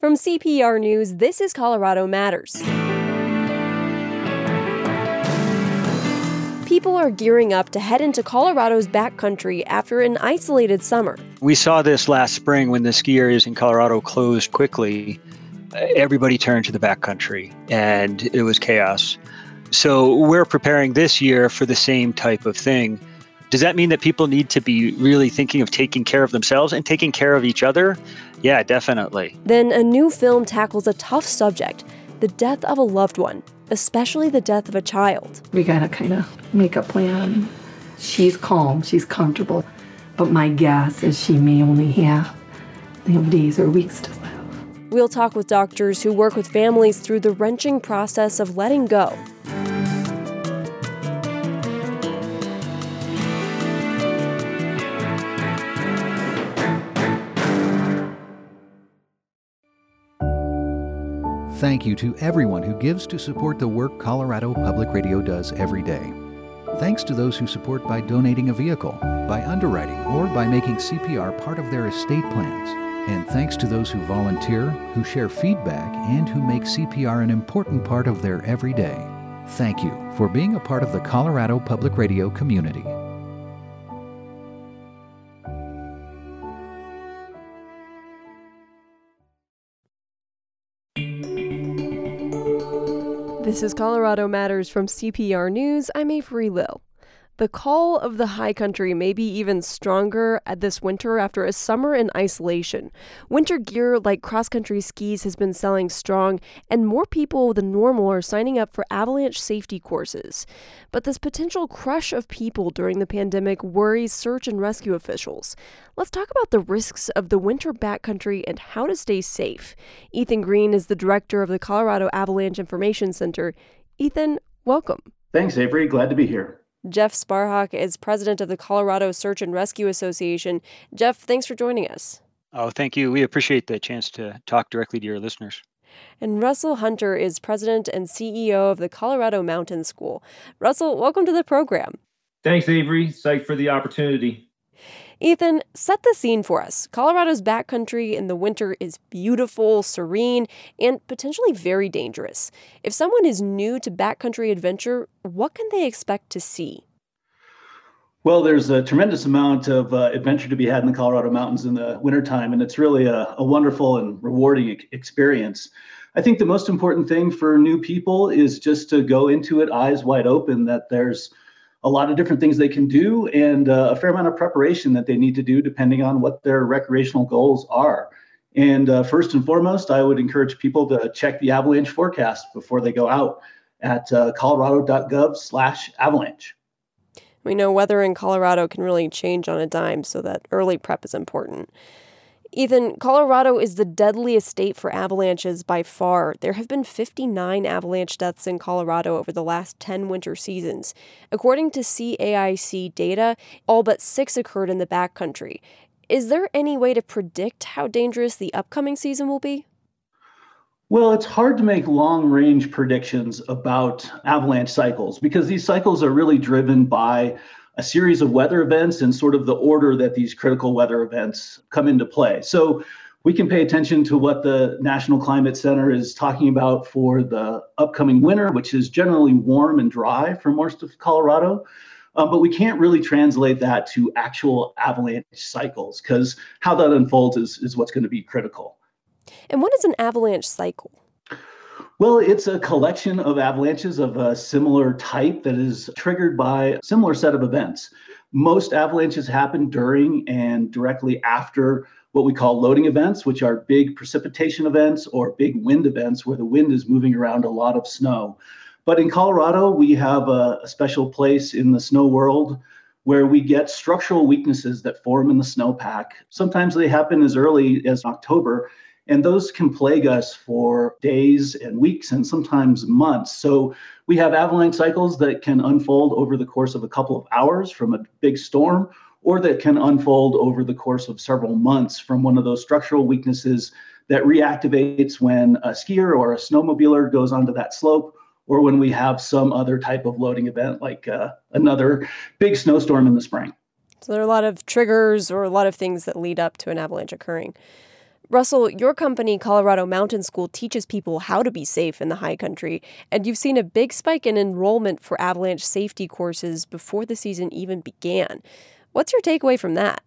From CPR News, this is Colorado Matters. People are gearing up to head into Colorado's backcountry after an isolated summer. We saw this last spring when the ski areas in Colorado closed quickly. Everybody turned to the backcountry and it was chaos. So we're preparing this year for the same type of thing. Does that mean that people need to be really thinking of taking care of themselves and taking care of each other? Yeah, definitely. Then a new film tackles a tough subject the death of a loved one, especially the death of a child. We gotta kind of make a plan. She's calm, she's comfortable, but my guess is she may only have you know, days or weeks to live. We'll talk with doctors who work with families through the wrenching process of letting go. Thank you to everyone who gives to support the work Colorado Public Radio does every day. Thanks to those who support by donating a vehicle, by underwriting, or by making CPR part of their estate plans. And thanks to those who volunteer, who share feedback, and who make CPR an important part of their everyday. Thank you for being a part of the Colorado Public Radio community. This is Colorado Matters from CPR News. I'm Avery Lill. The call of the high country may be even stronger this winter after a summer in isolation. Winter gear like cross country skis has been selling strong, and more people than normal are signing up for avalanche safety courses. But this potential crush of people during the pandemic worries search and rescue officials. Let's talk about the risks of the winter backcountry and how to stay safe. Ethan Greene is the director of the Colorado Avalanche Information Center. Ethan, welcome. Thanks, Avery. Glad to be here. Jeff Sparhawk is president of the Colorado Search and Rescue Association. Jeff, thanks for joining us. Oh, thank you. We appreciate the chance to talk directly to your listeners. And Russell Hunter is president and CEO of the Colorado Mountain School. Russell, welcome to the program. Thanks, Avery. Psyched for the opportunity. Ethan, set the scene for us. Colorado's backcountry in the winter is beautiful, serene, and potentially very dangerous. If someone is new to backcountry adventure, what can they expect to see? Well, there's a tremendous amount of uh, adventure to be had in the Colorado mountains in the wintertime, and it's really a, a wonderful and rewarding experience. I think the most important thing for new people is just to go into it eyes wide open that there's a lot of different things they can do and uh, a fair amount of preparation that they need to do depending on what their recreational goals are. And uh, first and foremost, I would encourage people to check the avalanche forecast before they go out at uh, colorado.gov slash avalanche. We know weather in Colorado can really change on a dime, so that early prep is important. Ethan, Colorado is the deadliest state for avalanches by far. There have been 59 avalanche deaths in Colorado over the last 10 winter seasons. According to CAIC data, all but six occurred in the backcountry. Is there any way to predict how dangerous the upcoming season will be? Well, it's hard to make long range predictions about avalanche cycles because these cycles are really driven by a series of weather events and sort of the order that these critical weather events come into play. So we can pay attention to what the National Climate Center is talking about for the upcoming winter, which is generally warm and dry for most of Colorado. Um, but we can't really translate that to actual avalanche cycles because how that unfolds is, is what's going to be critical. And what is an avalanche cycle? Well, it's a collection of avalanches of a similar type that is triggered by a similar set of events. Most avalanches happen during and directly after what we call loading events, which are big precipitation events or big wind events where the wind is moving around a lot of snow. But in Colorado, we have a, a special place in the snow world where we get structural weaknesses that form in the snowpack. Sometimes they happen as early as October and those can plague us for days and weeks and sometimes months. So we have avalanche cycles that can unfold over the course of a couple of hours from a big storm, or that can unfold over the course of several months from one of those structural weaknesses that reactivates when a skier or a snowmobiler goes onto that slope or when we have some other type of loading event like uh, another big snowstorm in the spring. So there are a lot of triggers or a lot of things that lead up to an avalanche occurring. Russell, your company, Colorado Mountain School, teaches people how to be safe in the high country, and you've seen a big spike in enrollment for avalanche safety courses before the season even began. What's your takeaway from that?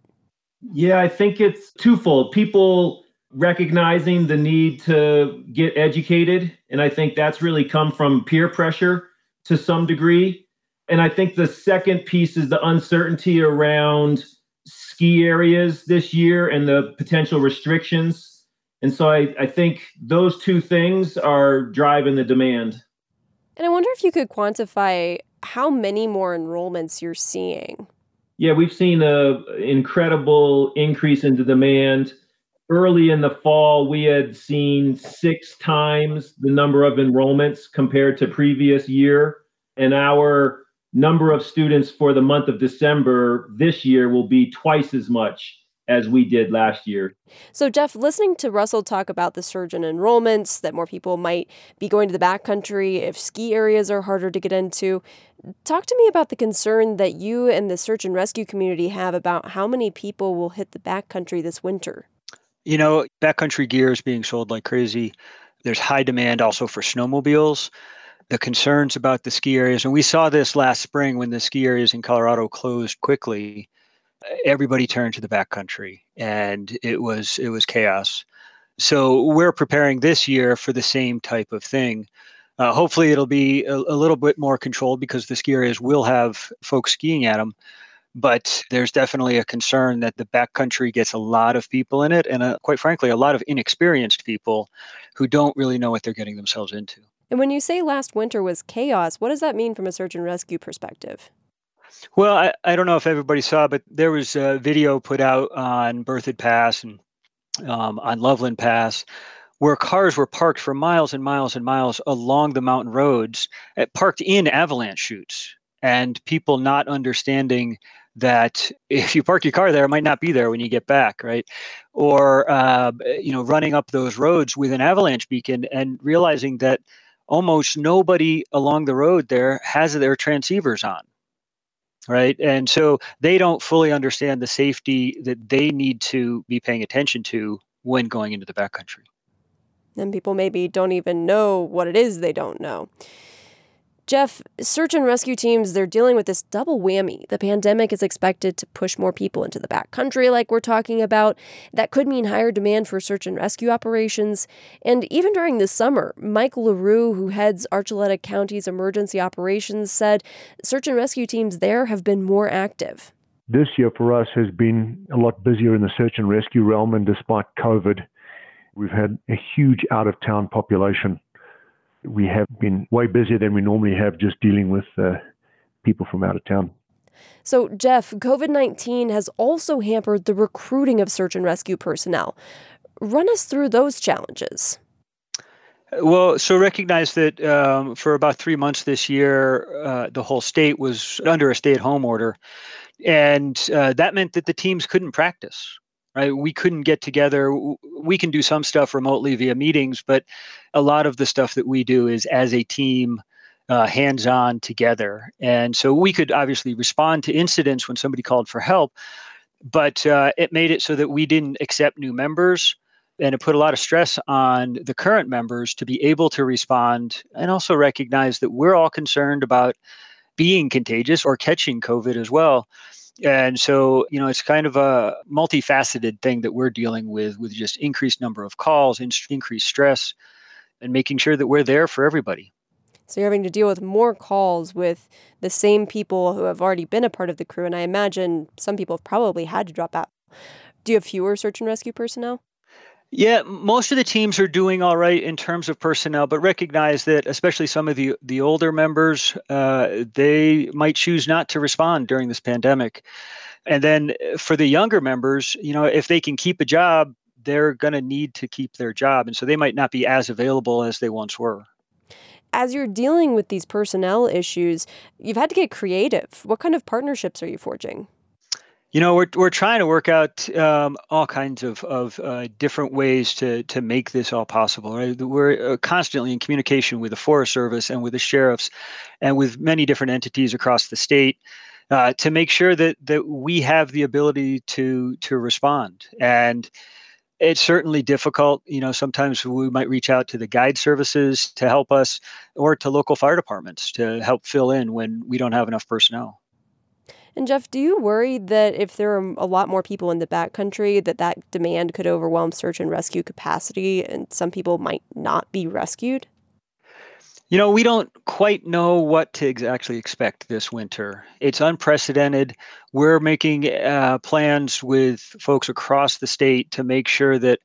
Yeah, I think it's twofold. People recognizing the need to get educated, and I think that's really come from peer pressure to some degree. And I think the second piece is the uncertainty around ski areas this year and the potential restrictions. And so I, I think those two things are driving the demand. And I wonder if you could quantify how many more enrollments you're seeing. Yeah, we've seen an incredible increase in the demand. Early in the fall, we had seen six times the number of enrollments compared to previous year, and our number of students for the month of December this year will be twice as much as we did last year. So, Jeff, listening to Russell talk about the surge in enrollments, that more people might be going to the backcountry if ski areas are harder to get into, talk to me about the concern that you and the search and rescue community have about how many people will hit the backcountry this winter. You know, backcountry gear is being sold like crazy. There's high demand also for snowmobiles the concerns about the ski areas, and we saw this last spring when the ski areas in Colorado closed quickly. Everybody turned to the backcountry, and it was it was chaos. So we're preparing this year for the same type of thing. Uh, hopefully, it'll be a, a, little bit more controlled because the ski areas will have folks skiing at them. But there's definitely a concern that the backcountry gets a lot of people in it, and uh, quite frankly, a lot of inexperienced people who don't really know what they're getting themselves into. And when you say last winter was chaos, what does that mean from a search and rescue perspective? Well, I, I don't know if everybody saw, but there was a video put out on Berthoud Pass and um, on Loveland Pass where cars were parked for miles and miles and miles along the mountain roads, eh, parked in avalanche chutes, and people not understanding that if you park your car there, it might not be there when you get back, right? Or uh, you know, running up those roads with an avalanche beacon and realizing that almost nobody along the road there has their transceivers on right? And so they don't fully understand the safety that they need to be paying attention to when going into the backcountry. And people maybe don't even know what it is they don't know Jeff, search and rescue teams, they're dealing with this double whammy. The pandemic is expected to push more people into the backcountry, like we're talking about. That could mean higher demand for search and rescue operations. And even during the summer, Mike Le Roux, who heads Archuleta County's emergency operations, said search and rescue teams there have been more active. This year for us has been a lot busier in the search and rescue realm, and despite COVID, we've had a huge out of town population we have been way busier than we normally have just dealing with uh, people from out of town. So, Jeff, COVID 19 has also hampered the recruiting of search and rescue personnel. Run us through those challenges. Well, so recognize that um, for about three months this year, uh, the whole state was under a stay at home order. And uh, that meant that the teams couldn't practice right? We couldn't get together. We can do some stuff remotely via meetings, but a lot of the stuff that we do is as a team, uh, hands on together. And so we could obviously respond to incidents when somebody called for help, but uh, it made it so that we didn't accept new members. And it put a lot of stress on the current members to be able to respond and also recognize that we're all concerned about being contagious or catching COVID as well and so you know it's kind of a multifaceted thing that we're dealing with with just increased number of calls increased stress and making sure that we're there for everybody. So you're having to deal with more calls with the same people who have already been a part of the crew and i imagine some people have probably had to drop out. Do you have fewer search and rescue personnel yeah, most of the teams are doing all right in terms of personnel, but recognize that especially some of the the older members, uh, they might choose not to respond during this pandemic. And then uh, for the younger members, you know, if they can keep a job, they're going to need to keep their job, and so they might not be as available as they once were. As you're dealing with these personnel issues, you've had to get creative. What kind of partnerships are you forging? You know, we're we're trying to work out um, all kinds of of uh, different ways to to make this all possible. Right, we're uh, constantly in communication with the Forest Service and with the sheriffs, and with many different entities across the state. Uh, to make sure that that we have the ability to to respond and it's certainly difficult. You know, sometimes we might reach out to the guide services to help us or to local fire departments to help fill in when we don't have enough personnel. And Jeff, do you worry that if there are a lot more people in the backcountry, that that demand could overwhelm search and rescue capacity, and some people might not be rescued? You know, we don't quite know what to actually expect this winter. It's unprecedented. We're making uh, plans with folks across the state to make sure that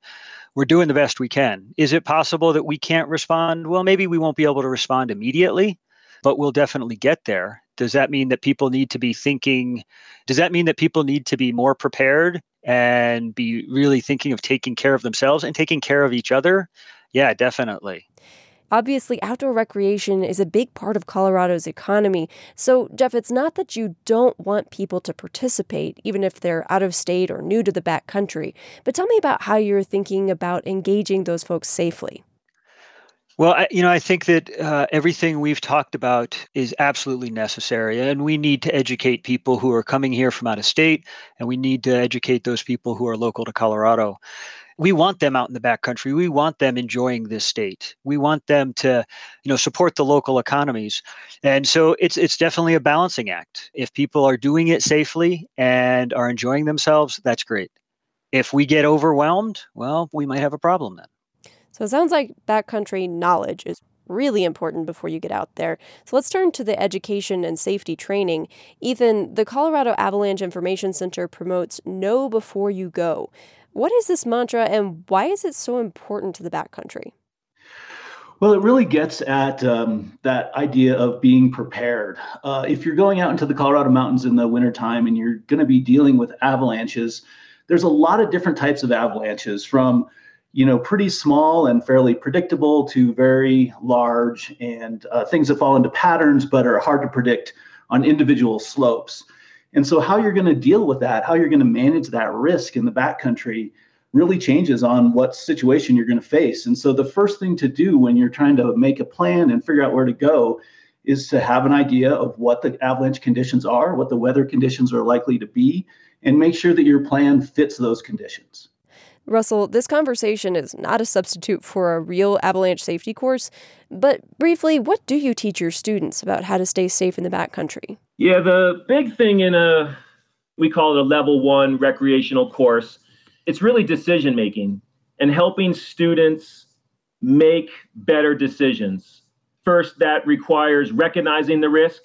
we're doing the best we can. Is it possible that we can't respond? Well, maybe we won't be able to respond immediately, but we'll definitely get there. Does that mean that people need to be thinking? Does that mean that people need to be more prepared and be really thinking of taking care of themselves and taking care of each other? Yeah, definitely. Obviously, outdoor recreation is a big part of Colorado's economy. So, Jeff, it's not that you don't want people to participate, even if they're out of state or new to the backcountry. But tell me about how you're thinking about engaging those folks safely. Well, I, you know, I think that uh, everything we've talked about is absolutely necessary, and we need to educate people who are coming here from out of state, and we need to educate those people who are local to Colorado we want them out in the backcountry. We want them enjoying this state. We want them to, you know, support the local economies. And so it's it's definitely a balancing act. If people are doing it safely and are enjoying themselves, that's great. If we get overwhelmed, well, we might have a problem then. So it sounds like backcountry knowledge is really important before you get out there. So let's turn to the education and safety training. Ethan, the Colorado Avalanche Information Center promotes know before you go. What is this mantra and why is it so important to the backcountry? Well, it really gets at um, that idea of being prepared. Uh, if you're going out into the Colorado mountains in the wintertime and you're going to be dealing with avalanches, there's a lot of different types of avalanches from you know pretty small and fairly predictable to very large and uh, things that fall into patterns but are hard to predict on individual slopes and so, how you're going to deal with that, how you're going to manage that risk in the backcountry, really changes on what situation you're going to face. And so, the first thing to do when you're trying to make a plan and figure out where to go is to have an idea of what the avalanche conditions are, what the weather conditions are likely to be, and make sure that your plan fits those conditions. Russell, this conversation is not a substitute for a real avalanche safety course, but briefly, what do you teach your students about how to stay safe in the backcountry? Yeah, the big thing in a, we call it a level one recreational course, it's really decision making and helping students make better decisions. First, that requires recognizing the risk.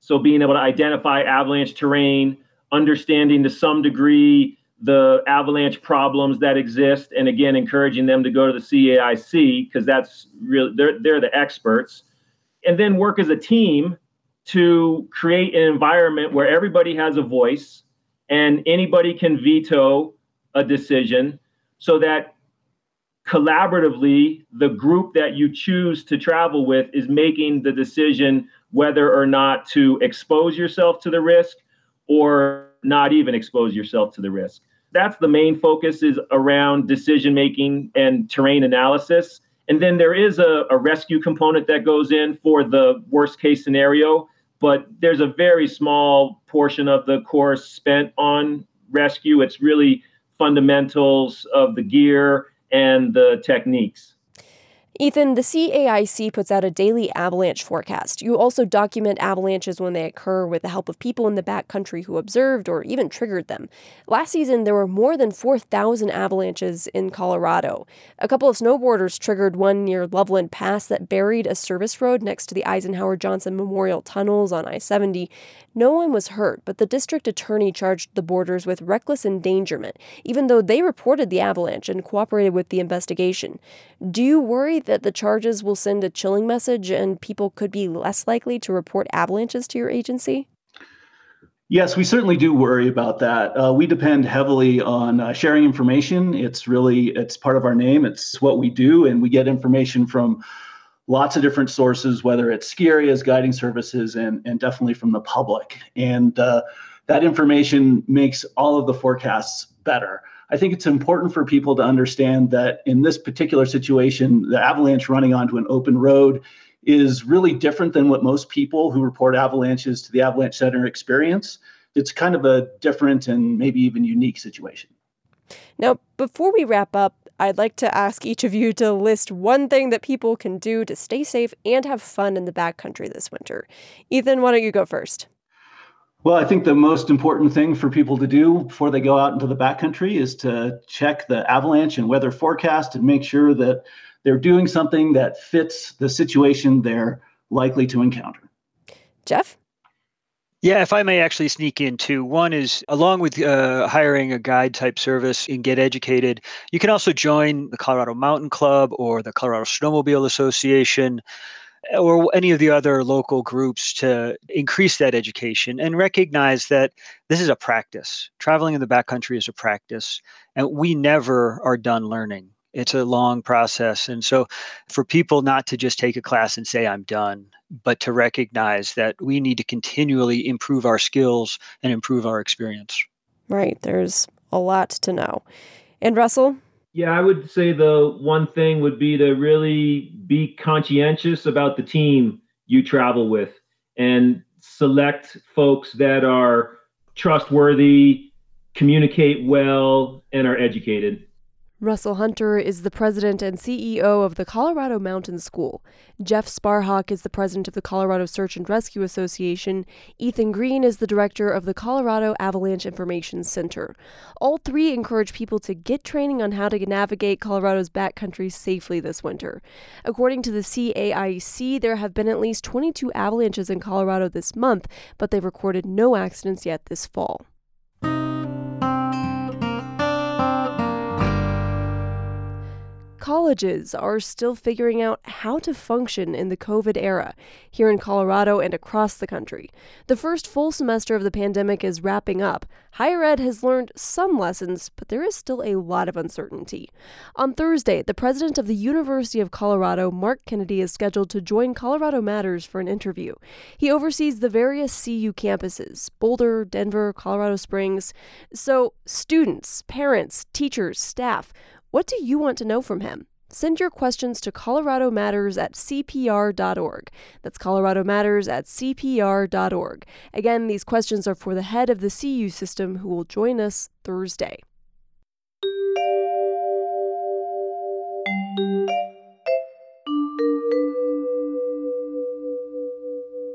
So, being able to identify avalanche terrain, understanding to some degree the avalanche problems that exist, and again, encouraging them to go to the CAIC because that's really they're they're the experts, and then work as a team to create an environment where everybody has a voice and anybody can veto a decision, so that collaboratively the group that you choose to travel with is making the decision whether or not to expose yourself to the risk or not even expose yourself to the risk that's the main focus is around decision making and terrain analysis. And then there is a, a, rescue component that goes in for the worst case scenario, but there's a very small portion of the course spent on rescue. It's really fundamentals of the gear and the techniques. Ethan, the CAIC puts out a daily avalanche forecast. You also document avalanches when they occur with the help of people in the backcountry who observed or even triggered them. Last season, there were more than 4,000 avalanches in Colorado. A couple of snowboarders triggered one near Loveland Pass that buried a service road next to the Eisenhower Johnson Memorial Tunnels on I 70. No one was hurt, but the district attorney charged the boarders with reckless endangerment, even though they reported the avalanche and cooperated with the investigation. Do you worry that the charges will send a chilling message and people could be less likely to report avalanches to your agency? Yes, we certainly do worry about that. Uh, we depend heavily on uh, sharing information. It's really it's part of our name. It's what we do, and we get information from lots of different sources, whether it's ski areas, guiding services, and and definitely from the public. And uh, that information makes all of the forecasts better. I think it's important for people to understand that in this particular situation, the avalanche running onto an open road is really different than what most people who report avalanches to the Avalanche Center experience. It's kind of a different and maybe even unique situation. Now, before we wrap up, I'd like to ask each of you to list one thing that people can do to stay safe and have fun in the backcountry this winter. Ethan, why don't you go first? Well, I think the most important thing for people to do before they go out into the backcountry is to check the avalanche and weather forecast and make sure that they're doing something that fits the situation they're likely to encounter. Jeff? Yeah, if I may actually sneak in too. One is along with uh, hiring a guide type service and get educated, you can also join the Colorado Mountain Club or the Colorado Snowmobile Association or any of the other local groups to increase that education and recognize that this is a practice. Traveling in the backcountry is a practice, and we never are done learning. It's a long process. And so, for people not to just take a class and say, I'm done, but to recognize that we need to continually improve our skills and improve our experience. Right. There's a lot to know. And Russell? Yeah, I would say the one thing would be to really be conscientious about the team you travel with and select folks that are trustworthy, communicate well, and are educated. Russell Hunter is the president and CEO of the Colorado Mountain School. Jeff Sparhawk is the president of the Colorado Search and Rescue Association. Ethan Greene is the director of the Colorado Avalanche Information Center. All three encourage people to get training on how to navigate Colorado's backcountry safely this winter. According to the CAIC, there have been at least 22 avalanches in Colorado this month, but they've recorded no accidents yet this fall. Colleges are still figuring out how to function in the COVID era here in Colorado and across the country. The first full semester of the pandemic is wrapping up. Higher ed has learned some lessons, but there is still a lot of uncertainty. On Thursday, the president of the University of Colorado, Mark Kennedy, is scheduled to join Colorado Matters for an interview. He oversees the various CU campuses Boulder, Denver, Colorado Springs. So, students, parents, teachers, staff, what do you want to know from him? Send your questions to Colorado Matters at CPR.org. That's Colorado Matters at CPR.org. Again, these questions are for the head of the CU system who will join us Thursday.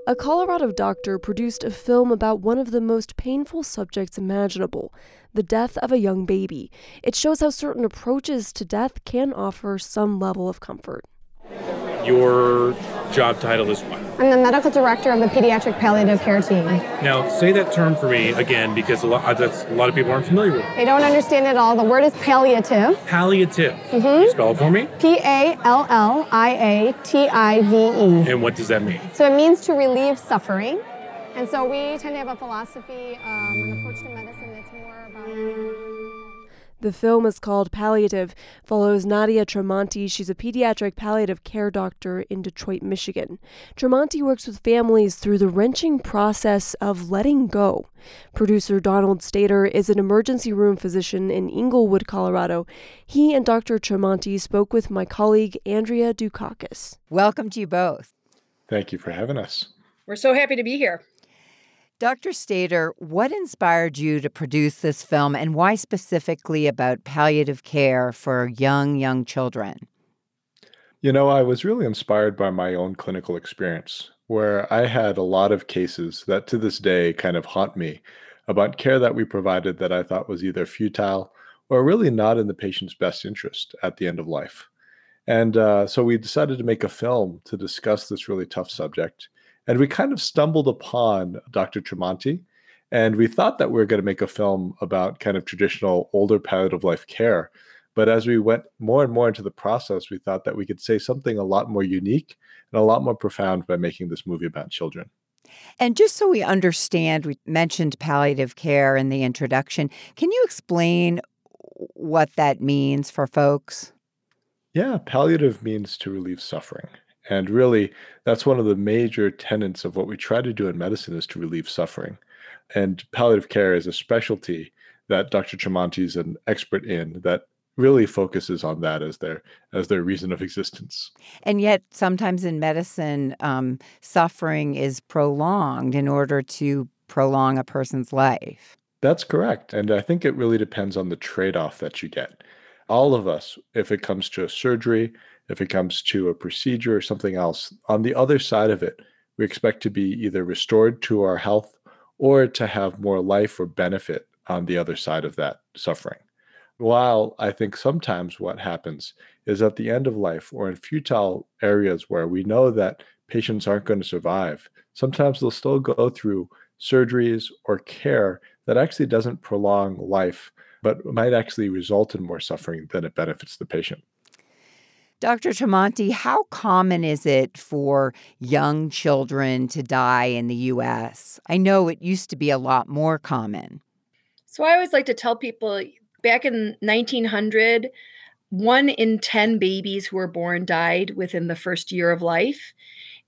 A Colorado doctor produced a film about one of the most painful subjects imaginable the death of a young baby. It shows how certain approaches to death can offer some level of comfort. Your job title is what? I'm the medical director of the pediatric palliative care team. Now, say that term for me again because a lot, that's, a lot of people aren't familiar with it. They don't understand it all. The word is palliative. Palliative. Mm-hmm. Spell it for me. P A L L I A T I V E. And what does that mean? So it means to relieve suffering. And so we tend to have a philosophy, um, an approach to medicine that's more about. The film is called Palliative, follows Nadia Tremonti. She's a pediatric palliative care doctor in Detroit, Michigan. Tremonti works with families through the wrenching process of letting go. Producer Donald Stader is an emergency room physician in Englewood, Colorado. He and Dr. Tremonti spoke with my colleague Andrea Dukakis. Welcome to you both. Thank you for having us. We're so happy to be here. Dr. Stader, what inspired you to produce this film and why specifically about palliative care for young, young children? You know, I was really inspired by my own clinical experience, where I had a lot of cases that to this day kind of haunt me about care that we provided that I thought was either futile or really not in the patient's best interest at the end of life. And uh, so we decided to make a film to discuss this really tough subject and we kind of stumbled upon Dr. Tremonti, and we thought that we were going to make a film about kind of traditional older palliative life care. But as we went more and more into the process, we thought that we could say something a lot more unique and a lot more profound by making this movie about children. And just so we understand, we mentioned palliative care in the introduction. Can you explain what that means for folks? Yeah, palliative means to relieve suffering. And really, that's one of the major tenets of what we try to do in medicine is to relieve suffering. And palliative care is a specialty that Dr. Tremonti is an expert in that really focuses on that as their as their reason of existence. And yet, sometimes in medicine, um, suffering is prolonged in order to prolong a person's life. That's correct. And I think it really depends on the trade off that you get. All of us, if it comes to a surgery, if it comes to a procedure or something else, on the other side of it, we expect to be either restored to our health or to have more life or benefit on the other side of that suffering. While I think sometimes what happens is at the end of life or in futile areas where we know that patients aren't going to survive, sometimes they'll still go through surgeries or care that actually doesn't prolong life, but might actually result in more suffering than it benefits the patient. Dr. Tremonti, how common is it for young children to die in the US? I know it used to be a lot more common. So I always like to tell people back in 1900, one in 10 babies who were born died within the first year of life.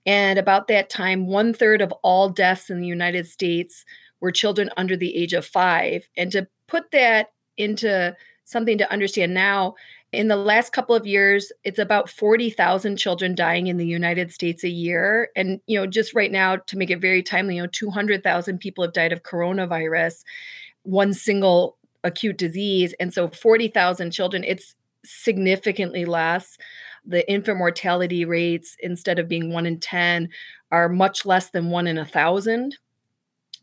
And about that time, one third of all deaths in the United States were children under the age of five. And to put that into something to understand now, in the last couple of years, it's about 40,000 children dying in the United States a year. And, you know, just right now, to make it very timely, you know, 200,000 people have died of coronavirus, one single acute disease. And so 40,000 children, it's significantly less the infant mortality rates, instead of being one in 10, are much less than one in a thousand.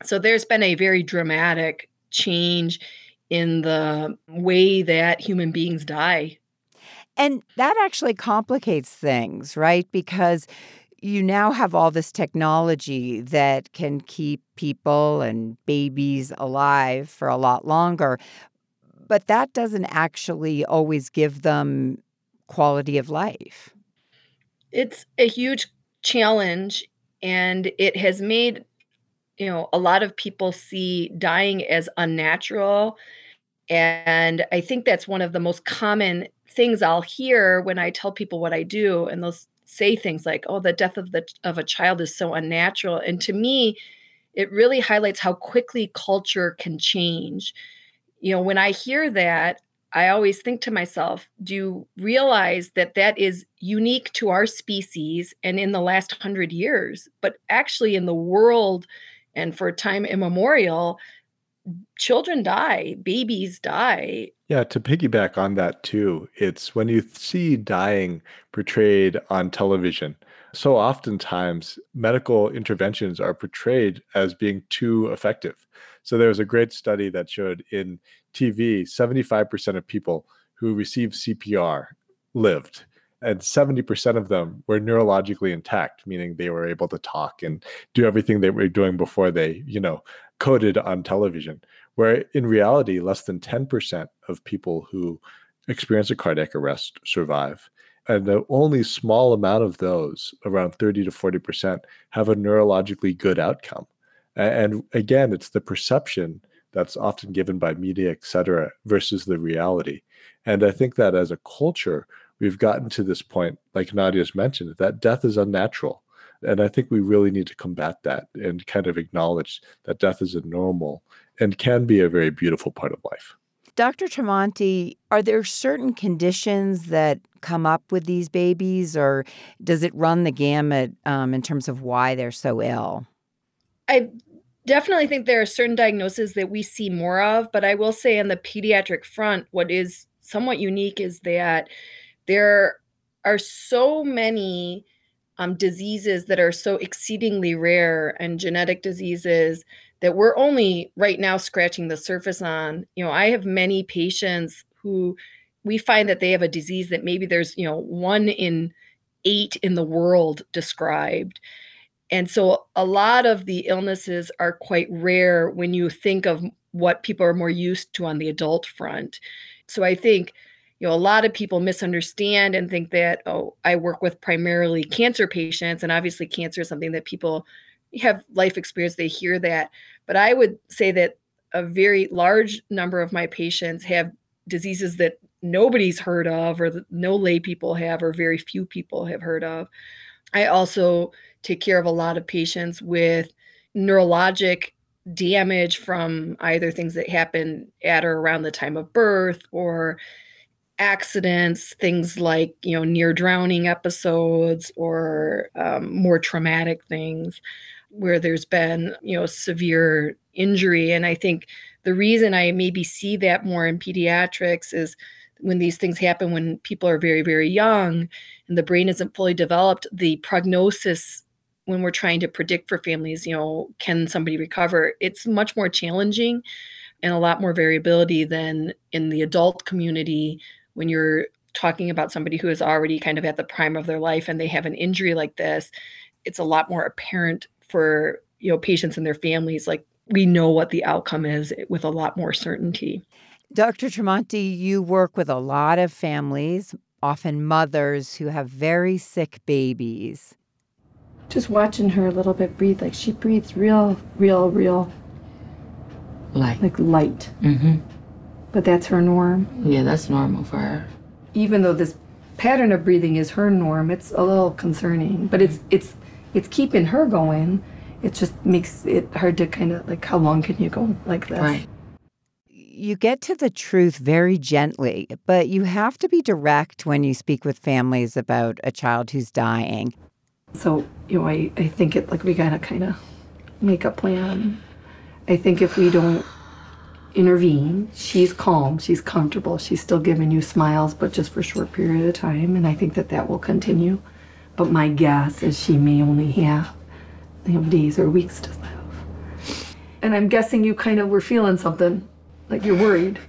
So there's been a very dramatic change in the way that human beings die. And that actually complicates things, right? Because you now have all this technology that can keep people and babies alive for a lot longer. But that doesn't actually always give them quality of life? It's a huge challenge and it has made you know a lot of people see dying as unnatural and I think that's one of the most common things I'll hear when I tell people what I do and they'll say things like oh the death of the of a child is so unnatural and to me it really highlights how quickly culture can change you know when I hear that I always think to myself, do you realize that that is unique to our species and in the last hundred years? But actually, in the world and for time immemorial, children die, babies die. Yeah, to piggyback on that too, it's when you see dying portrayed on television, so oftentimes medical interventions are portrayed as being too effective. So there was a great study that showed in TV, 75% of people who received CPR lived, and 70% of them were neurologically intact, meaning they were able to talk and do everything they were doing before they, you know, coded on television. Where in reality, less than 10% of people who experience a cardiac arrest survive. And the only small amount of those, around 30 to 40%, have a neurologically good outcome. And again, it's the perception that's often given by media, et cetera, versus the reality. And I think that as a culture, we've gotten to this point, like Nadia's mentioned, that death is unnatural. And I think we really need to combat that and kind of acknowledge that death is a normal and can be a very beautiful part of life. Dr. Tremonti, are there certain conditions that come up with these babies, or does it run the gamut um, in terms of why they're so ill? I definitely think there are certain diagnoses that we see more of, but I will say on the pediatric front, what is somewhat unique is that there are so many um, diseases that are so exceedingly rare and genetic diseases that we're only right now scratching the surface on. You know, I have many patients who we find that they have a disease that maybe there's, you know, one in eight in the world described. And so a lot of the illnesses are quite rare when you think of what people are more used to on the adult front. So I think you know a lot of people misunderstand and think that oh I work with primarily cancer patients and obviously cancer is something that people have life experience they hear that but I would say that a very large number of my patients have diseases that nobody's heard of or no lay people have or very few people have heard of. I also take care of a lot of patients with neurologic damage from either things that happen at or around the time of birth or accidents, things like you know near drowning episodes or um, more traumatic things where there's been you know severe injury. And I think the reason I maybe see that more in pediatrics is when these things happen when people are very, very young and the brain isn't fully developed, the prognosis when we're trying to predict for families, you know, can somebody recover? It's much more challenging and a lot more variability than in the adult community when you're talking about somebody who is already kind of at the prime of their life and they have an injury like this. It's a lot more apparent for, you know, patients and their families like we know what the outcome is with a lot more certainty. Dr. Tremonti, you work with a lot of families, often mothers who have very sick babies. Just watching her a little bit breathe, like she breathes real, real, real light. Like light. Mm-hmm. But that's her norm. Yeah, that's normal for her. Even though this pattern of breathing is her norm, it's a little concerning. But it's it's it's keeping her going. It just makes it hard to kind of like how long can you go like this? Right. You get to the truth very gently, but you have to be direct when you speak with families about a child who's dying. So, you know, I, I think it like we gotta kind of make a plan. I think if we don't intervene, she's calm, she's comfortable, she's still giving you smiles, but just for a short period of time. And I think that that will continue. But my guess is she may only have you know, days or weeks to live. And I'm guessing you kind of were feeling something, like you're worried.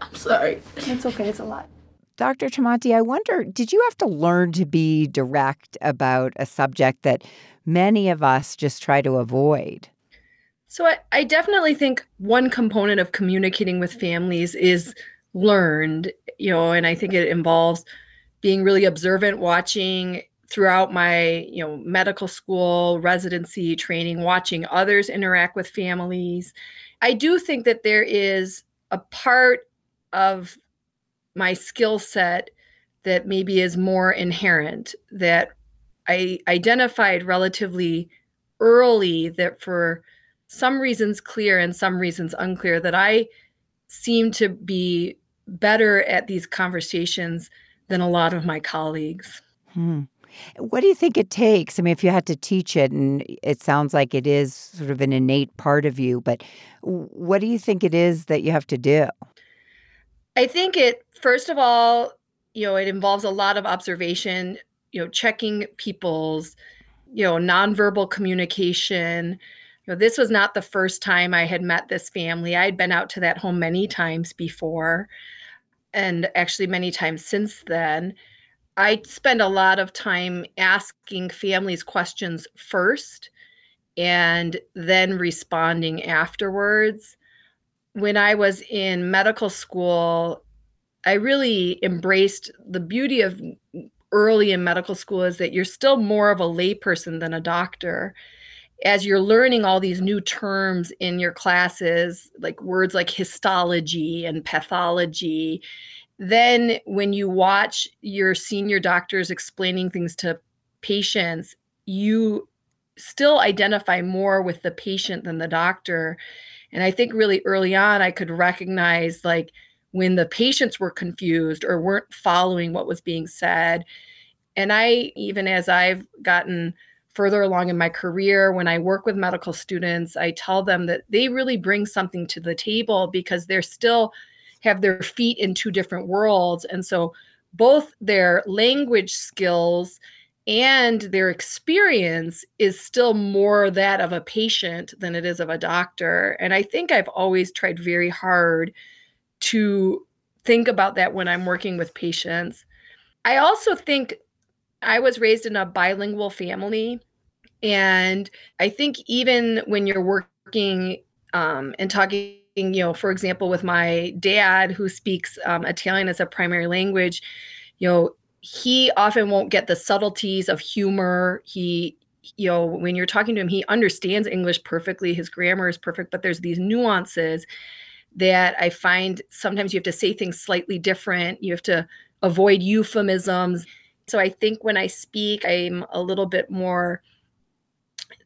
I'm sorry. It's okay, it's a lot. Dr. Tremonti, I wonder, did you have to learn to be direct about a subject that many of us just try to avoid? So I, I definitely think one component of communicating with families is learned, you know, and I think it involves being really observant, watching throughout my, you know, medical school, residency, training, watching others interact with families. I do think that there is a part of my skill set that maybe is more inherent that I identified relatively early that for some reasons clear and some reasons unclear that I seem to be better at these conversations than a lot of my colleagues. Hmm. What do you think it takes? I mean, if you had to teach it, and it sounds like it is sort of an innate part of you, but what do you think it is that you have to do? I think it, first of all, you know, it involves a lot of observation, you know, checking people's, you know, nonverbal communication. Know, this was not the first time I had met this family. I had been out to that home many times before, and actually many times since then. I spend a lot of time asking families questions first and then responding afterwards when I was in medical school, I really embraced the beauty of early in medical school is that you're still more of a layperson than a doctor. As you're learning all these new terms in your classes, like words like histology and pathology, then when you watch your senior doctors explaining things to patients, you still identify more with the patient than the doctor and I think really early on, I could recognize like when the patients were confused or weren't following what was being said. And I, even as I've gotten further along in my career, when I work with medical students, I tell them that they really bring something to the table because they're still have their feet in two different worlds. And so both their language skills and their experience is still more that of a patient than it is of a doctor. And I think I've always tried very hard to think about that when I'm working with patients. I also think I was raised in a bilingual family. And I think even when you're working um, and talking, you know, for example, with my dad who speaks um, Italian as a primary language, you know, he often won't get the subtleties of humor. He, you know, when you're talking to him, he understands English perfectly. His grammar is perfect, but there's these nuances that I find sometimes you have to say things slightly different. You have to avoid euphemisms. So I think when I speak, I'm a little bit more.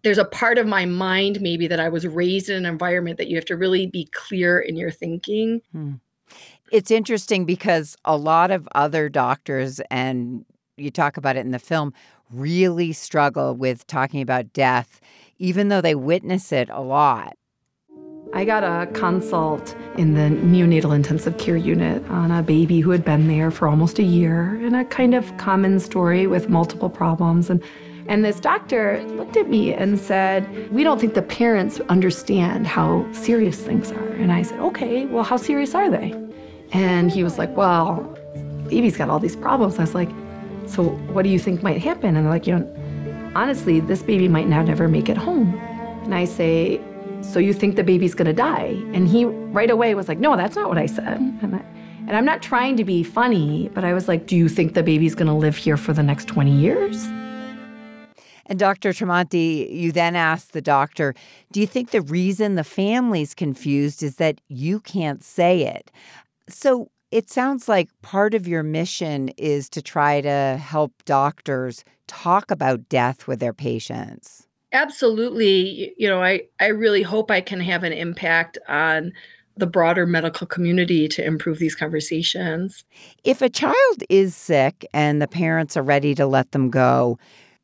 There's a part of my mind maybe that I was raised in an environment that you have to really be clear in your thinking. Hmm. It's interesting because a lot of other doctors, and you talk about it in the film, really struggle with talking about death, even though they witness it a lot. I got a consult in the neonatal intensive care unit on a baby who had been there for almost a year and a kind of common story with multiple problems. And, and this doctor looked at me and said, We don't think the parents understand how serious things are. And I said, Okay, well, how serious are they? And he was like, Well, baby's got all these problems. I was like, So what do you think might happen? And they're like, You know, honestly, this baby might now never make it home. And I say, so you think the baby's gonna die? And he right away was like, no, that's not what I said. And, I, and I'm not trying to be funny, but I was like, do you think the baby's gonna live here for the next 20 years? And Dr. Tremonti, you then asked the doctor, do you think the reason the family's confused is that you can't say it? So it sounds like part of your mission is to try to help doctors talk about death with their patients absolutely you know i i really hope i can have an impact on the broader medical community to improve these conversations if a child is sick and the parents are ready to let them go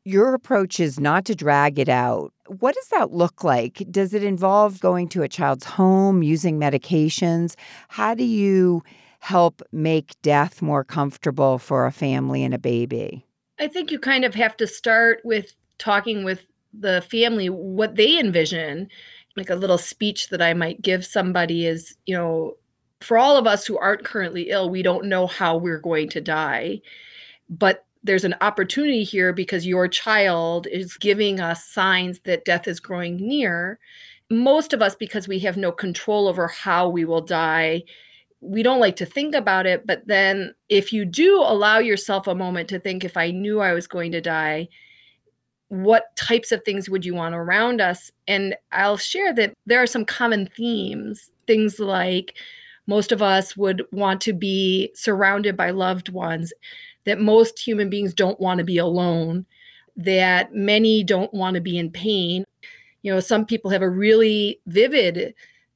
your approach is not to drag it out. What does that look like? Does it involve going to a child's home using medications? How do you help make death more comfortable for a family and a baby? I think you kind of have to start with talking with the family. What they envision like a little speech that i might give somebody is you know for all of us who aren't currently ill we don't know how we're going to die but there's an opportunity here because your child is giving us signs that death is growing near most of us because we have no control over how we will die we don't like to think about it but then if you do allow yourself a moment to think if i knew i was going to die what types of things would you want around us? And I'll share that there are some common themes, things like most of us would want to be surrounded by loved ones, that most human beings don't want to be alone, that many don't want to be in pain. You know, some people have a really vivid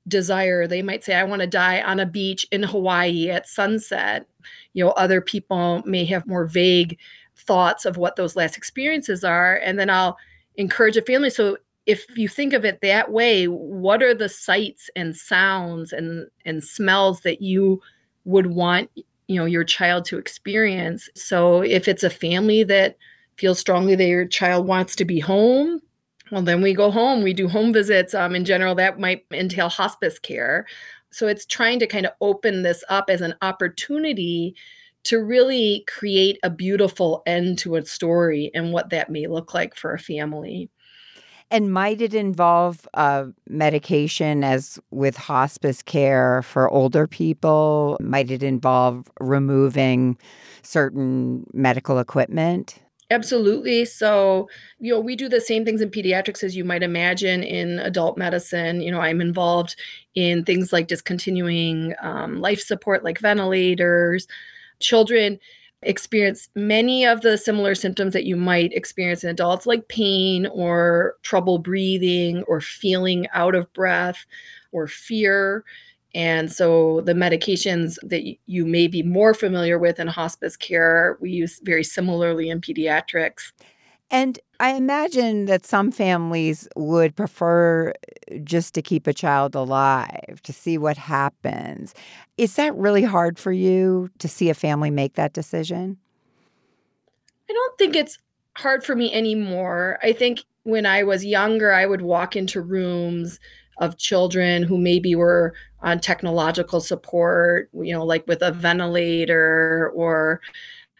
desire. They might say, I want to die on a beach in Hawaii at sunset. You know, other people may have more vague thoughts of what those last experiences are and then i'll encourage a family so if you think of it that way what are the sights and sounds and and smells that you would want you know your child to experience. So if it's a family that feels strongly that your child wants to be home well then we go home. We do home visits. Um, in general that might entail hospice care. So it's trying to kind of open this up as an opportunity to really create a beautiful end to a story and what that may look like for a family. And might it involve uh, medication as with hospice care for older people? Might it involve removing certain medical equipment? Absolutely. So, you know, we do the same things in pediatrics as you might imagine in adult medicine. You know, I'm involved in things like discontinuing um, life support, like ventilators, children experience many of the similar symptoms that you might experience in adults, like pain or trouble breathing or feeling out of breath or fear. And so the medications that you may be more familiar with in hospice care, we use very similarly in pediatrics. And I imagine that some families would prefer uh, just to keep a child alive, to see what happens. Is that really hard for you to see a family make that decision? I don't think it's hard for me anymore. I think when I was younger, I would walk into rooms of children who maybe were on technological support, you know, like with a ventilator or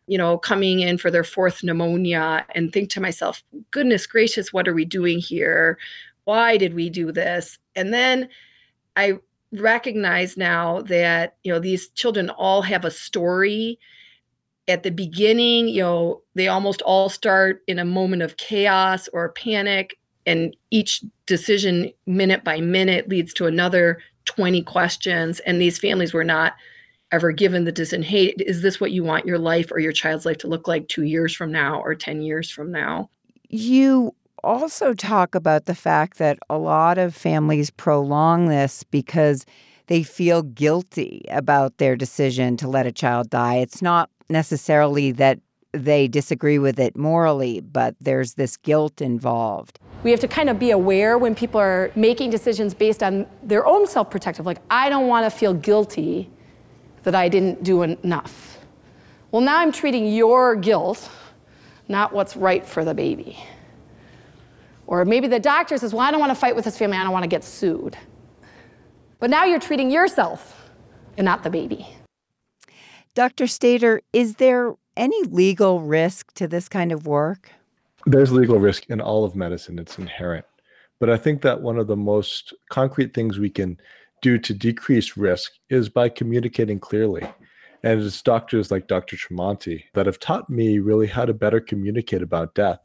you know, coming in for their fourth pneumonia and think to myself, goodness gracious, what are we doing here? Why did we do this? And then I recognize now that you know these children all have a story at the beginning you know they almost all start in a moment of chaos or panic and each decision minute by minute leads to another 20 questions and these families were not ever given the decision hey is this what you want your life or your child's life to look like 2 years from now or 10 years from now you also talk about the fact that a lot of families prolong this because they feel guilty about their decision to let a child die. It's not necessarily that they disagree with it morally, but there's this guilt involved. we have to kind of be aware when people are making decisions based on their own self protective. Like, I don't want to feel guilty that I didn't do enough. Well, now I'm treating your guilt, not what's right for the baby. Or maybe the doctor says, Well, I don't want to fight with this family, I don't want to get sued. But now you're treating yourself and not the baby. Dr. Stader, is there any legal risk to this kind of work? There's legal risk in all of medicine, it's inherent. But I think that one of the most concrete things we can do to decrease risk is by communicating clearly. And it's doctors like Dr. Tremonti that have taught me really how to better communicate about death.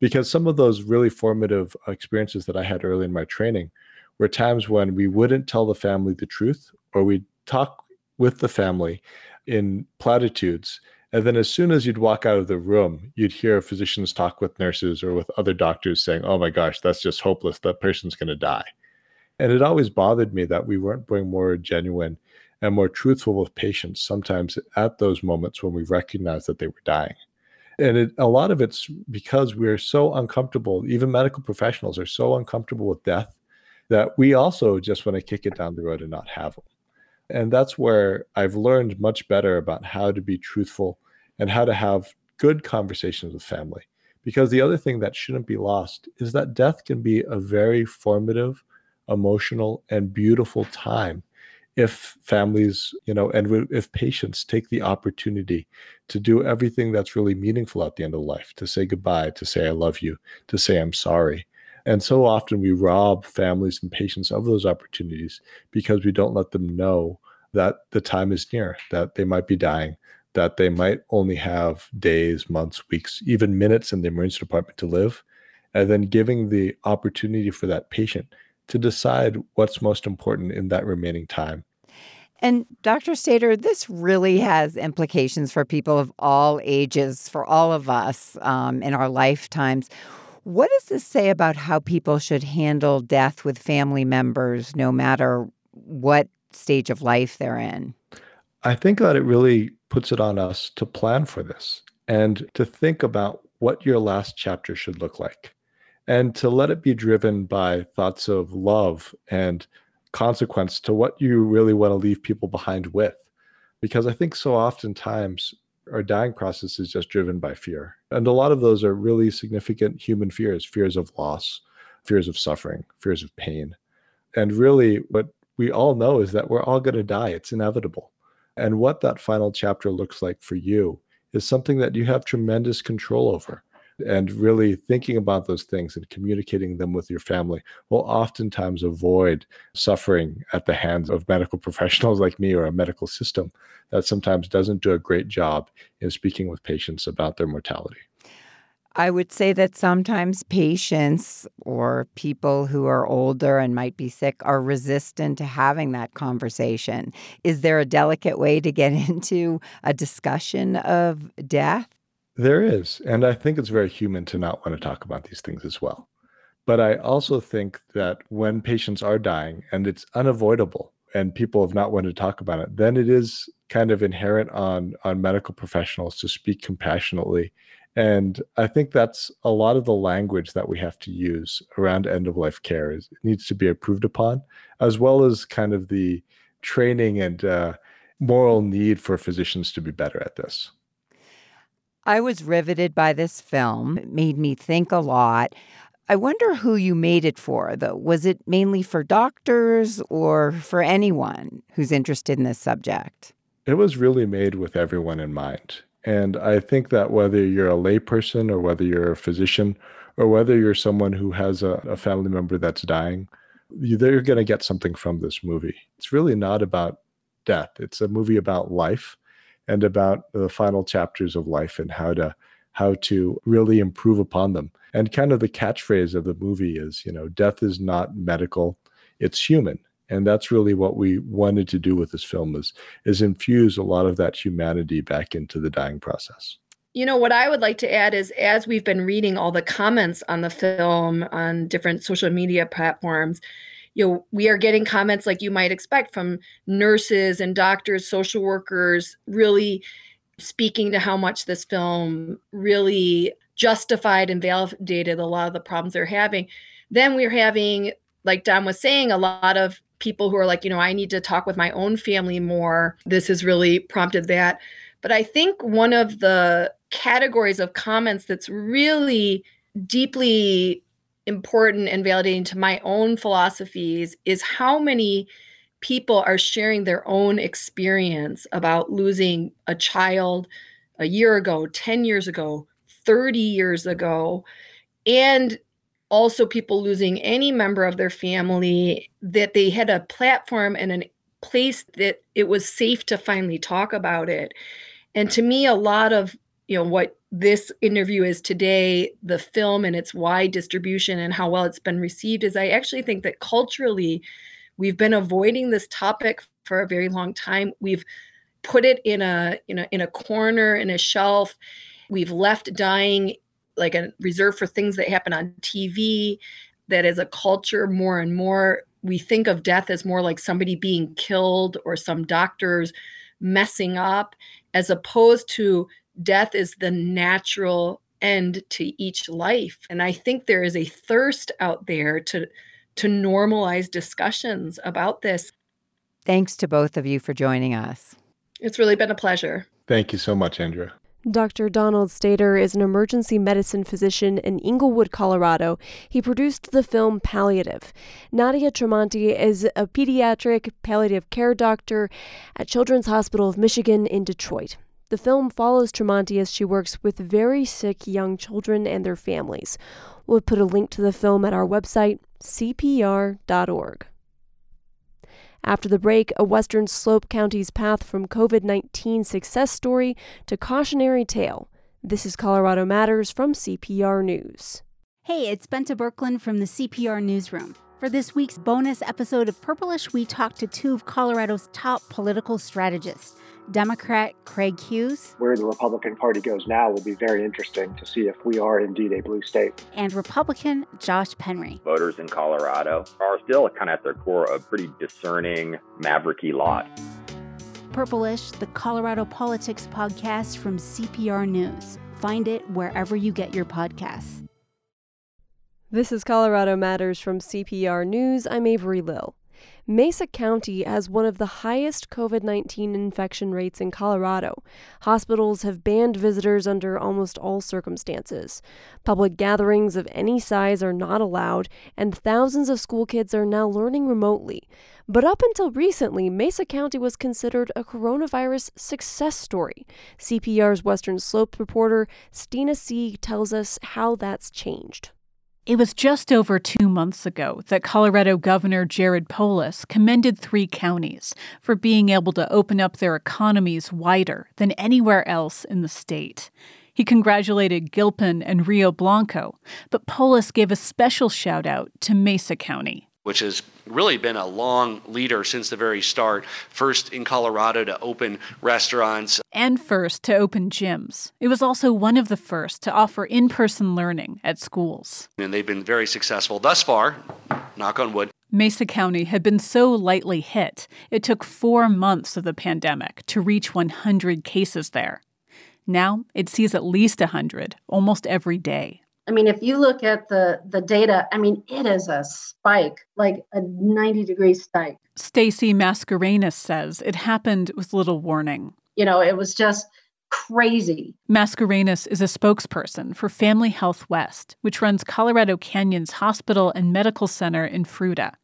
Because some of those really formative experiences that I had early in my training were times when we wouldn't tell the family the truth or we'd talk with the family in platitudes and then as soon as you'd walk out of the room, you'd hear physicians talk with nurses or with other doctors saying, Oh my gosh, that's just hopeless. That person's going to die. And it always bothered me that we weren't being more genuine and more truthful with patients sometimes at those moments when we recognized that they were dying. And it, a lot of it's because we're so uncomfortable, even medical professionals are so uncomfortable with death that we also just want to kick it down the road and not have them. And that's where I've learned much better about how to be truthful and how to have good conversations with family. Because the other thing that shouldn't be lost is that death can be a very formative, emotional, and beautiful time if families, you know, and if patients take the opportunity to do everything that's really meaningful at the end of life, to say goodbye, to say I love you, to say I'm sorry. And so often we rob families and patients of those opportunities because we don't let them know that the time is near, that they might be dying, that they might only have days, months, weeks, even minutes in the emergency department to live, and then giving the opportunity for that patient to decide what's most important in that remaining time. And Dr. Stader, this really has implications for people of all ages, for all of us um, in our lifetimes. What does this say about how people should handle death with family members, no matter what stage of life they're in? I think that it really puts it on us to plan for this and to think about what your last chapter should look like and to let it be driven by thoughts of love and consequence to what you really want to leave people behind with. Because I think so oftentimes our dying process is just driven by fear. And a lot of those are really significant human fears fears of loss, fears of suffering, fears of pain. And really, what we all know is that we're all going to die, it's inevitable. And what that final chapter looks like for you is something that you have tremendous control over. And really thinking about those things and communicating them with your family will oftentimes avoid suffering at the hands of medical professionals like me or a medical system that sometimes doesn't do a great job in speaking with patients about their mortality. I would say that sometimes patients or people who are older and might be sick are resistant to having that conversation. Is there a delicate way to get into a discussion of death? There is. And I think it's very human to not want to talk about these things as well. But I also think that when patients are dying and it's unavoidable and people have not wanted to talk about it, then it is kind of inherent on on medical professionals to speak compassionately and I think that's a lot of the language that we have to use around end of life care is needs to be approved upon, as well as kind of the training and uh, moral need for physicians to be better at this. I was riveted by this film. It made me think a lot. I wonder who you made it for, though. Was it mainly for doctors or for anyone who's interested in this subject? It was really made with everyone in mind. And I think that whether you're a layperson or whether you're a physician or whether you're someone who has a, a family member that's dying, they're going to get something from this movie. It's really not about death, it's a movie about life and about the final chapters of life and how to how to really improve upon them. And kind of the catchphrase of the movie is, you know, death is not medical, it's human and that's really what we wanted to do with this film is is infuse a lot of that humanity back into the dying process you know what i would like to add is as we've been reading all the comments on the film on different social media platforms you know we are getting comments like you might expect from nurses and doctors social workers really speaking to how much this film really justified and validated a lot of the problems they're having. Then we're having, like Don was saying, a lot of people who are like, you know, I need to talk with my own family more. This has really prompted that. But I think one of the categories of comments that's really deeply important and validating to my own philosophies is how many people are sharing their own experience about losing a child a year ago, 10 years ago, 30 years ago, and also people losing any member of their family that they had a platform and a place that it was safe to finally talk about it. And to me, a lot of you know what this interview is today, the film and its wide distribution and how well it's been received, is I actually think that culturally we've been avoiding this topic for a very long time. We've put it in a you know in a corner in a shelf. We've left dying like a reserve for things that happen on TV. That as a culture, more and more we think of death as more like somebody being killed or some doctors messing up, as opposed to death is the natural end to each life. And I think there is a thirst out there to to normalize discussions about this. Thanks to both of you for joining us. It's really been a pleasure. Thank you so much, Andrea. Dr. Donald Stader is an emergency medicine physician in Englewood, Colorado. He produced the film Palliative. Nadia Tremonti is a pediatric palliative care doctor at Children's Hospital of Michigan in Detroit. The film follows Tremonti as she works with very sick young children and their families. We'll put a link to the film at our website, cpr.org. After the break, a Western Slope County's path from COVID 19 success story to cautionary tale. This is Colorado Matters from CPR News. Hey, it's Bente Birkeland from the CPR Newsroom. For this week's bonus episode of Purplish, we talked to two of Colorado's top political strategists. Democrat Craig Hughes. Where the Republican Party goes now will be very interesting to see if we are indeed a blue state. And Republican Josh Penry. Voters in Colorado are still kind of at their core a pretty discerning, mavericky lot. Purplish, the Colorado Politics podcast from CPR News. Find it wherever you get your podcasts. This is Colorado Matters from CPR News. I'm Avery Lill. Mesa County has one of the highest COVID 19 infection rates in Colorado. Hospitals have banned visitors under almost all circumstances. Public gatherings of any size are not allowed, and thousands of school kids are now learning remotely. But up until recently, Mesa County was considered a coronavirus success story. CPR's Western Slope reporter Stina Sieg tells us how that's changed. It was just over two months ago that Colorado Governor Jared Polis commended three counties for being able to open up their economies wider than anywhere else in the state. He congratulated Gilpin and Rio Blanco, but Polis gave a special shout out to Mesa County which has really been a long leader since the very start. First in Colorado to open restaurants, and first to open gyms. It was also one of the first to offer in person learning at schools. And they've been very successful thus far, knock on wood. Mesa County had been so lightly hit, it took four months of the pandemic to reach 100 cases there. Now it sees at least 100 almost every day. I mean, if you look at the the data, I mean, it is a spike, like a 90 degree spike. Stacy Mascarenas says it happened with little warning. You know, it was just crazy. Mascarenas is a spokesperson for Family Health West, which runs Colorado Canyon's hospital and medical center in Fruita.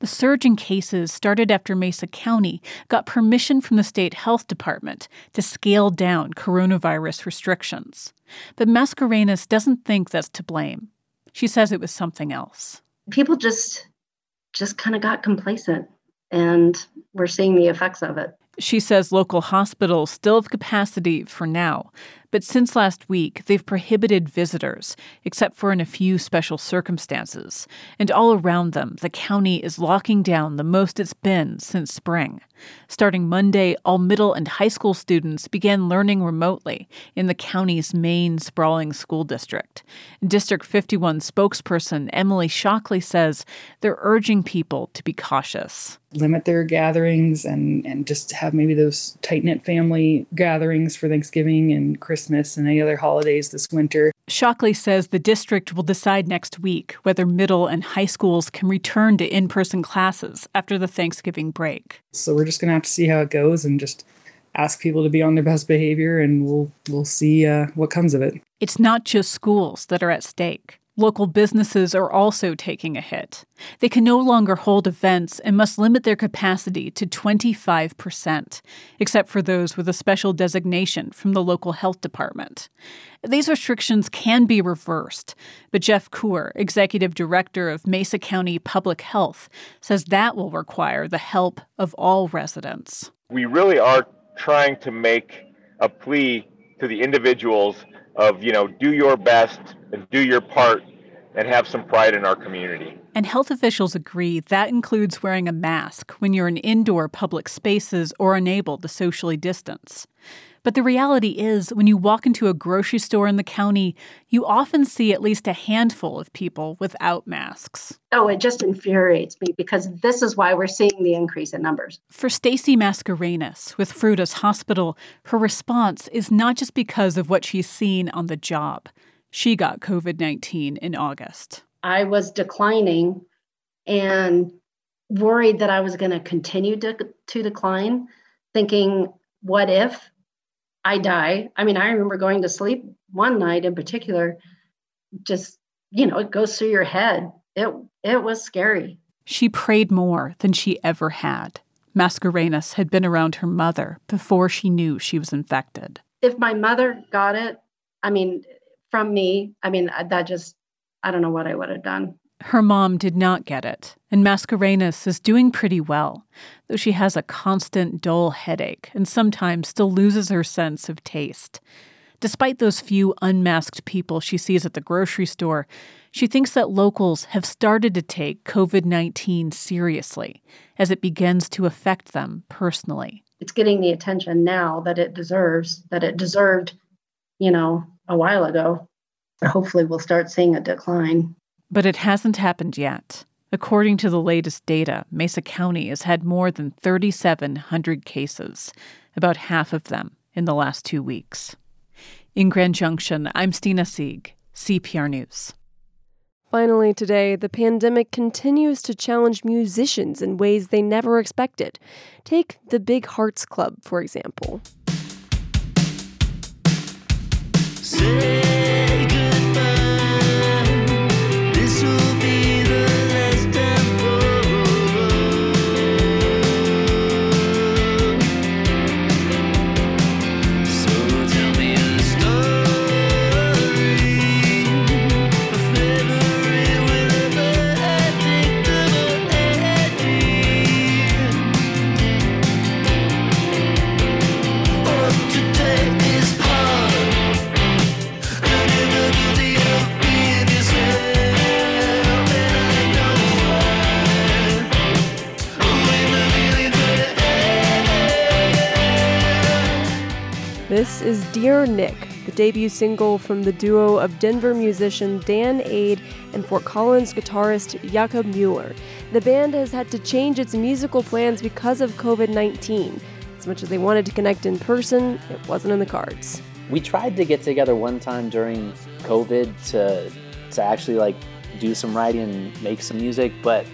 The surge in cases started after Mesa County got permission from the state health department to scale down coronavirus restrictions. But Mascarenas doesn't think that's to blame. She says it was something else. People just just kind of got complacent and we're seeing the effects of it. She says local hospitals still have capacity for now, but since last week, they've prohibited visitors, except for in a few special circumstances. And all around them, the county is locking down the most it's been since spring. Starting Monday, all middle and high school students began learning remotely in the county's main sprawling school district. District 51 spokesperson Emily Shockley says they're urging people to be cautious. Limit their gatherings and, and just have maybe those tight knit family gatherings for Thanksgiving and Christmas and any other holidays this winter. Shockley says the district will decide next week whether middle and high schools can return to in person classes after the Thanksgiving break. So we're just going to have to see how it goes and just ask people to be on their best behavior, and we'll, we'll see uh, what comes of it. It's not just schools that are at stake. Local businesses are also taking a hit. They can no longer hold events and must limit their capacity to 25%, except for those with a special designation from the local health department. These restrictions can be reversed, but Jeff Kuhr, executive director of Mesa County Public Health, says that will require the help of all residents. We really are trying to make a plea to the individuals of, you know, do your best and do your part and have some pride in our community. And health officials agree that includes wearing a mask when you're in indoor public spaces or unable to socially distance. But the reality is, when you walk into a grocery store in the county, you often see at least a handful of people without masks. Oh, it just infuriates me because this is why we're seeing the increase in numbers. For Stacy Mascarenas with Fruita's Hospital, her response is not just because of what she's seen on the job. She got COVID 19 in August. I was declining and worried that I was going to continue to, to decline, thinking, what if I die? I mean, I remember going to sleep one night in particular, just, you know, it goes through your head. It, it was scary. She prayed more than she ever had. Mascarenas had been around her mother before she knew she was infected. If my mother got it, I mean, from me, I mean, that just, I don't know what I would have done. Her mom did not get it, and Mascarenas is doing pretty well, though she has a constant dull headache and sometimes still loses her sense of taste. Despite those few unmasked people she sees at the grocery store, she thinks that locals have started to take COVID 19 seriously as it begins to affect them personally. It's getting the attention now that it deserves, that it deserved, you know, a while ago. Hopefully, we'll start seeing a decline. But it hasn't happened yet. According to the latest data, Mesa County has had more than 3,700 cases, about half of them in the last two weeks. In Grand Junction, I'm Stina Sieg, CPR News. Finally, today, the pandemic continues to challenge musicians in ways they never expected. Take the Big Hearts Club, for example. This Dear Nick, the debut single from the duo of Denver musician Dan Ade and Fort Collins guitarist Jakob Mueller. The band has had to change its musical plans because of COVID 19. As much as they wanted to connect in person, it wasn't in the cards. We tried to get together one time during COVID to, to actually like do some writing and make some music, but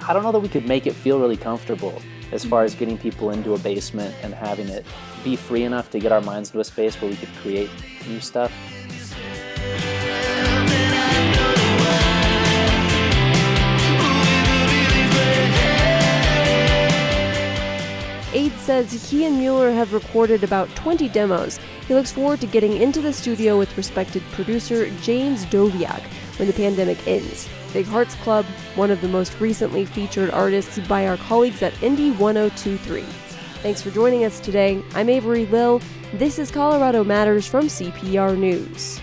I don't know that we could make it feel really comfortable as far as getting people into a basement and having it be free enough to get our minds into a space where we could create new stuff. Ade says he and Mueller have recorded about 20 demos. He looks forward to getting into the studio with respected producer James Doviak when the pandemic ends. Big Hearts Club, one of the most recently featured artists by our colleagues at Indie 1023. Thanks for joining us today. I'm Avery Lill. This is Colorado Matters from CPR News.